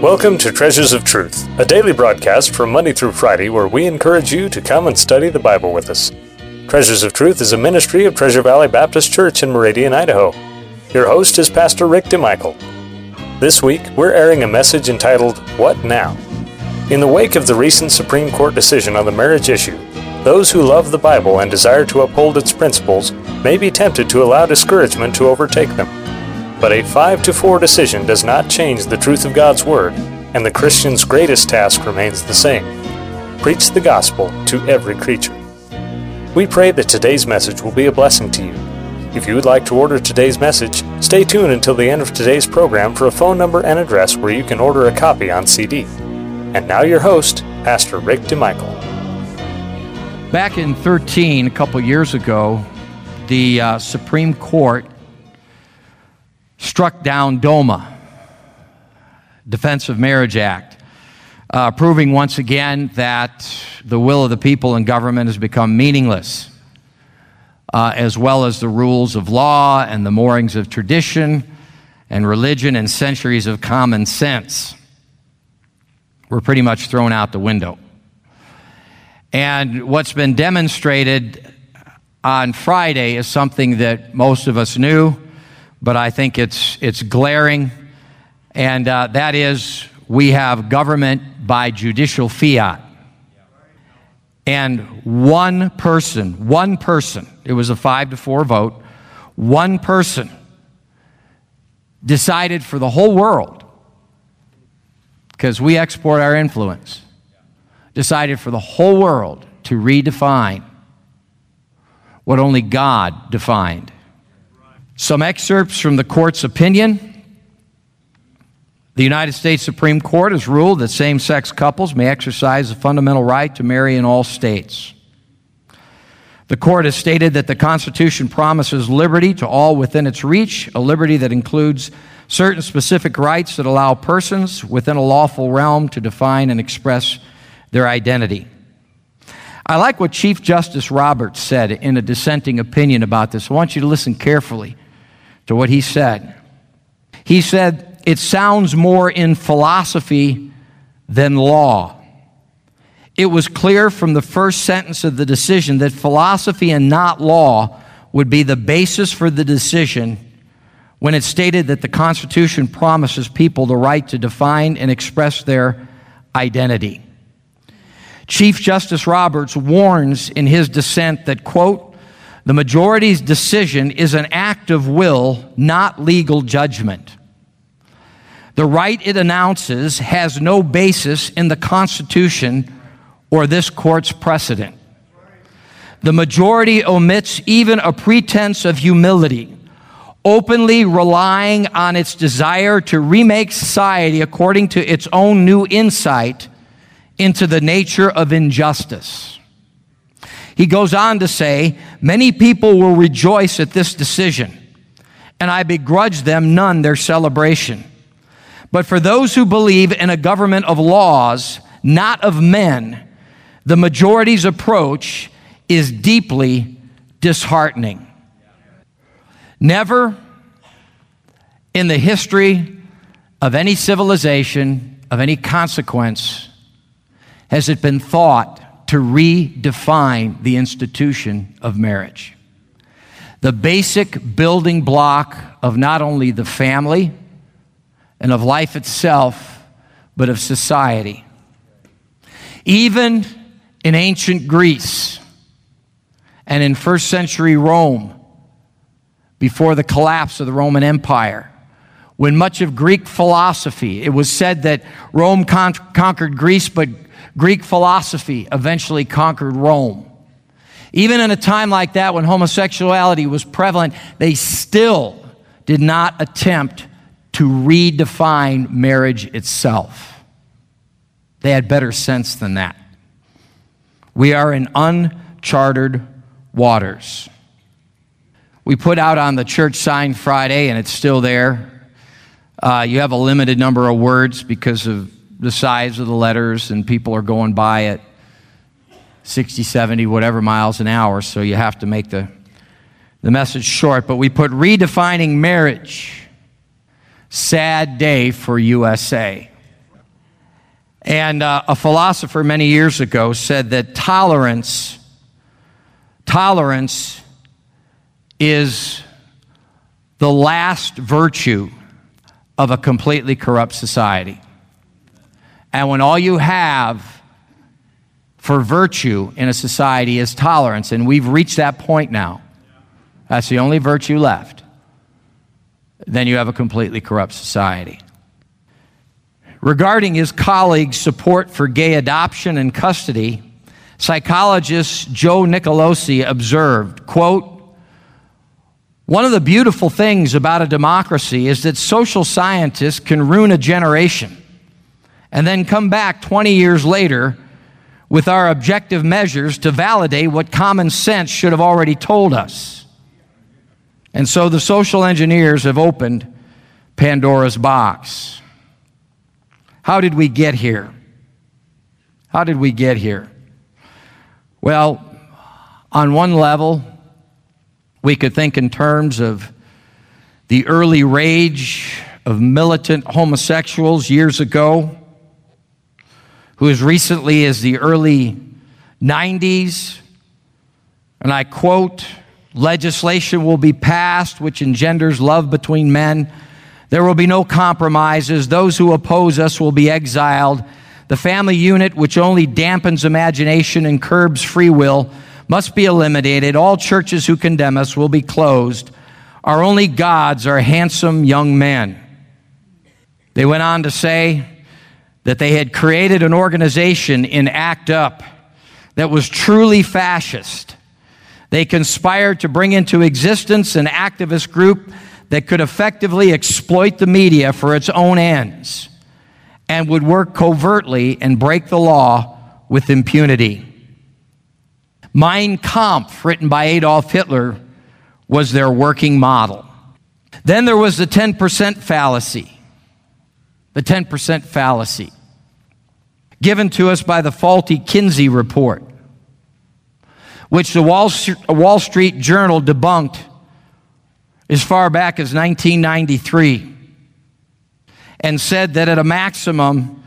Welcome to Treasures of Truth, a daily broadcast from Monday through Friday where we encourage you to come and study the Bible with us. Treasures of Truth is a ministry of Treasure Valley Baptist Church in Meridian, Idaho. Your host is Pastor Rick DeMichael. This week, we're airing a message entitled, What Now? In the wake of the recent Supreme Court decision on the marriage issue, those who love the Bible and desire to uphold its principles may be tempted to allow discouragement to overtake them. But a 5 to 4 decision does not change the truth of God's Word, and the Christian's greatest task remains the same preach the gospel to every creature. We pray that today's message will be a blessing to you. If you would like to order today's message, stay tuned until the end of today's program for a phone number and address where you can order a copy on CD. And now, your host, Pastor Rick DeMichael. Back in 13, a couple years ago, the uh, Supreme Court struck down DOMA, Defense of Marriage Act, uh, proving once again that the will of the people in government has become meaningless, uh, as well as the rules of law and the moorings of tradition and religion and centuries of common sense were pretty much thrown out the window. And what's been demonstrated on Friday is something that most of us knew, but I think it's, it's glaring, and uh, that is we have government by judicial fiat. And one person, one person, it was a five to four vote, one person decided for the whole world, because we export our influence, decided for the whole world to redefine what only God defined. Some excerpts from the court's opinion. The United States Supreme Court has ruled that same sex couples may exercise the fundamental right to marry in all states. The court has stated that the Constitution promises liberty to all within its reach, a liberty that includes certain specific rights that allow persons within a lawful realm to define and express their identity. I like what Chief Justice Roberts said in a dissenting opinion about this. I want you to listen carefully to what he said. He said, It sounds more in philosophy than law. It was clear from the first sentence of the decision that philosophy and not law would be the basis for the decision when it stated that the Constitution promises people the right to define and express their identity. Chief Justice Roberts warns in his dissent that, quote, the majority's decision is an act of will, not legal judgment. The right it announces has no basis in the Constitution or this court's precedent. The majority omits even a pretense of humility, openly relying on its desire to remake society according to its own new insight into the nature of injustice. He goes on to say, Many people will rejoice at this decision, and I begrudge them none their celebration. But for those who believe in a government of laws, not of men, the majority's approach is deeply disheartening. Never in the history of any civilization, of any consequence, has it been thought to redefine the institution of marriage. The basic building block of not only the family and of life itself, but of society. Even in ancient Greece and in first century Rome, before the collapse of the Roman Empire, when much of Greek philosophy, it was said that Rome con- conquered Greece, but Greek philosophy eventually conquered Rome. Even in a time like that, when homosexuality was prevalent, they still did not attempt to redefine marriage itself. They had better sense than that. We are in uncharted waters. We put out on the church sign Friday, and it's still there. Uh, you have a limited number of words because of the size of the letters, and people are going by at 60, 70, whatever miles an hour, so you have to make the, the message short. But we put redefining marriage. Sad day for USA. And uh, a philosopher many years ago said that tolerance, tolerance is the last virtue of a completely corrupt society. And when all you have for virtue in a society is tolerance, and we've reached that point now, that's the only virtue left, then you have a completely corrupt society. Regarding his colleagues' support for gay adoption and custody, psychologist Joe Nicolosi observed, quote, one of the beautiful things about a democracy is that social scientists can ruin a generation and then come back 20 years later with our objective measures to validate what common sense should have already told us. And so the social engineers have opened Pandora's box. How did we get here? How did we get here? Well, on one level, we could think in terms of the early rage of militant homosexuals years ago, who as recently as the early 90s, and I quote, legislation will be passed which engenders love between men. There will be no compromises. Those who oppose us will be exiled. The family unit, which only dampens imagination and curbs free will, must be eliminated. All churches who condemn us will be closed. Our only gods are handsome young men. They went on to say that they had created an organization in ACT UP that was truly fascist. They conspired to bring into existence an activist group that could effectively exploit the media for its own ends and would work covertly and break the law with impunity. Mein Kampf, written by Adolf Hitler, was their working model. Then there was the 10% fallacy. The 10% fallacy given to us by the faulty Kinsey report, which the Wall, Street Journal debunked as far back as 1993 and said that at a maximum,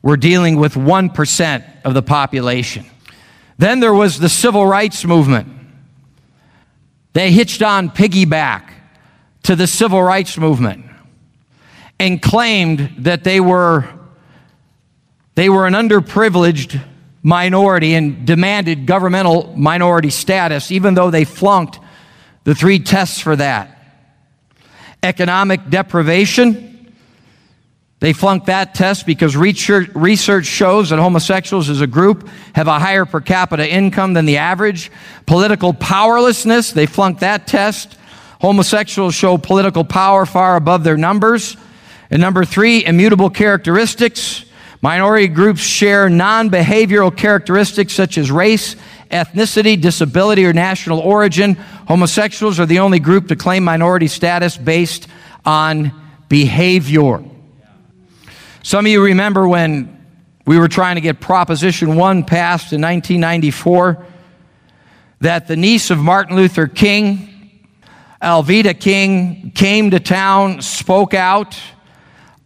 we're dealing with 1% of the population. Then there was the civil rights movement. They hitched on piggyback to the civil rights movement and claimed that they were, they were an underprivileged minority and demanded governmental minority status, even though they flunked the three tests for that economic deprivation they flunked that test because research shows that homosexuals as a group have a higher per capita income than the average. Political powerlessness, they flunked that test. Homosexuals show political power far above their numbers. And number three, immutable characteristics. Minority groups share non behavioral characteristics such as race, ethnicity, disability, or national origin. Homosexuals are the only group to claim minority status based on behavior. Some of you remember when we were trying to get Proposition 1 passed in 1994 that the niece of Martin Luther King, Alveda King, came to town, spoke out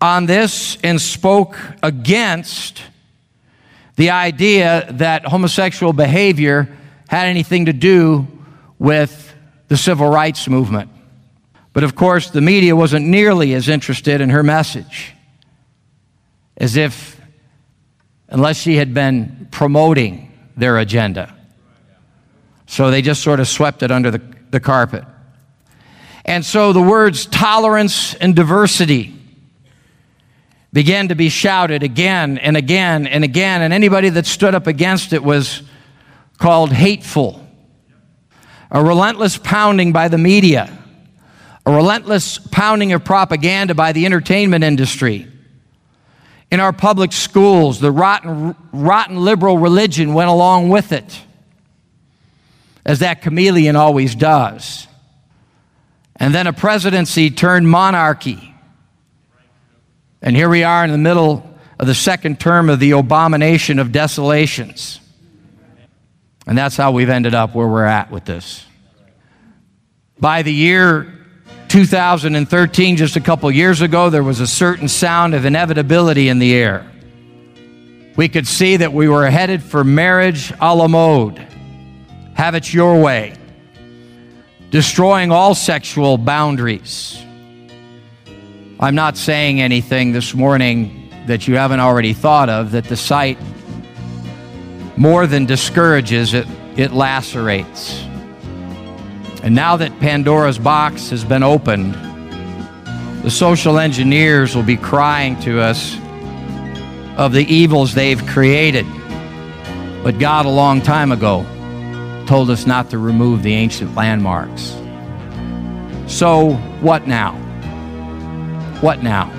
on this, and spoke against the idea that homosexual behavior had anything to do with the civil rights movement. But of course, the media wasn't nearly as interested in her message as if, unless she had been promoting their agenda. So they just sort of swept it under the, the carpet. And so the words tolerance and diversity began to be shouted again and again and again, and anybody that stood up against it was called hateful. A relentless pounding by the media, a relentless pounding of propaganda by the entertainment industry in our public schools. The rotten, rotten liberal religion went along with it, as that chameleon always does. And then a presidency turned monarchy. And here we are in the middle of the second term of the abomination of desolations. And that's how we've ended up where we're at with this. By the year 2013, just a couple years ago, there was a certain sound of inevitability in the air. we could see that we were headed for marriage a la mode. Have it your way. Destroying all sexual boundaries. I'm not saying anything this morning that you haven't already thought of, that the sight more than discourages, it, it lacerates. And now that Pandora's box has been opened, the social engineers will be crying to us of the evils they've created. But God, a long time ago, told us not to remove the ancient landmarks. So, what now? What now?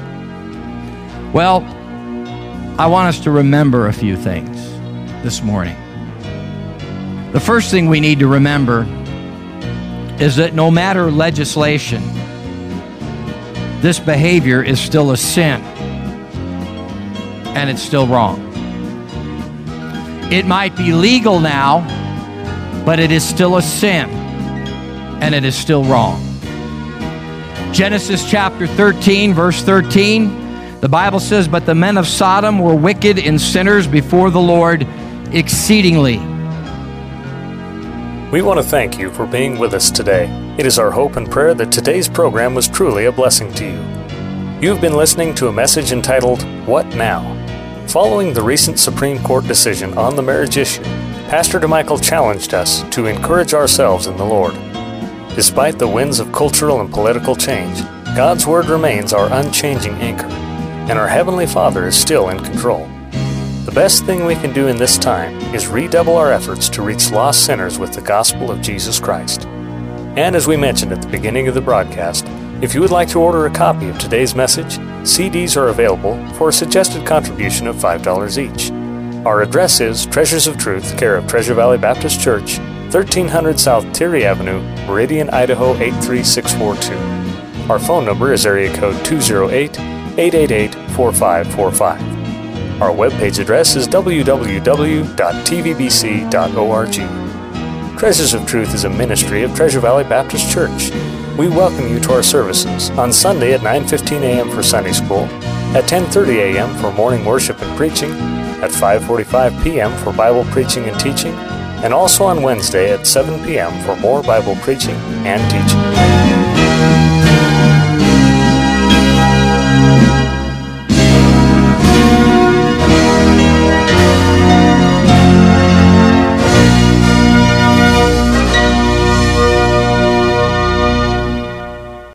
Well, I want us to remember a few things this morning. The first thing we need to remember is that no matter legislation, this behavior is still a sin and it's still wrong. It might be legal now, but it is still a sin and it is still wrong. Genesis chapter 13, verse 13, the Bible says, But the men of Sodom were wicked and sinners before the Lord exceedingly. We want to thank you for being with us today. It is our hope and prayer that today's program was truly a blessing to you. You've been listening to a message entitled, What Now? Following the recent Supreme Court decision on the marriage issue, Pastor DeMichael challenged us to encourage ourselves in the Lord. Despite the winds of cultural and political change, God's Word remains our unchanging anchor, and our Heavenly Father is still in control. The best thing we can do in this time is redouble our efforts to reach lost sinners with the gospel of Jesus Christ. And as we mentioned at the beginning of the broadcast, if you would like to order a copy of today's message, CDs are available for a suggested contribution of $5 each. Our address is Treasures of Truth, care of Treasure Valley Baptist Church, 1300 South Teare Avenue, Meridian, Idaho 83642. Our phone number is area code 208 888 4545. Our webpage address is www.tvbc.org. Treasures of Truth is a ministry of Treasure Valley Baptist Church we welcome you to our services on Sunday at 9:15 a.m. for Sunday School, at 10:30 a.m. for morning worship and preaching, at 5:45 p.m. for Bible preaching and teaching, and also on Wednesday at 7 p.m. for more Bible preaching and teaching.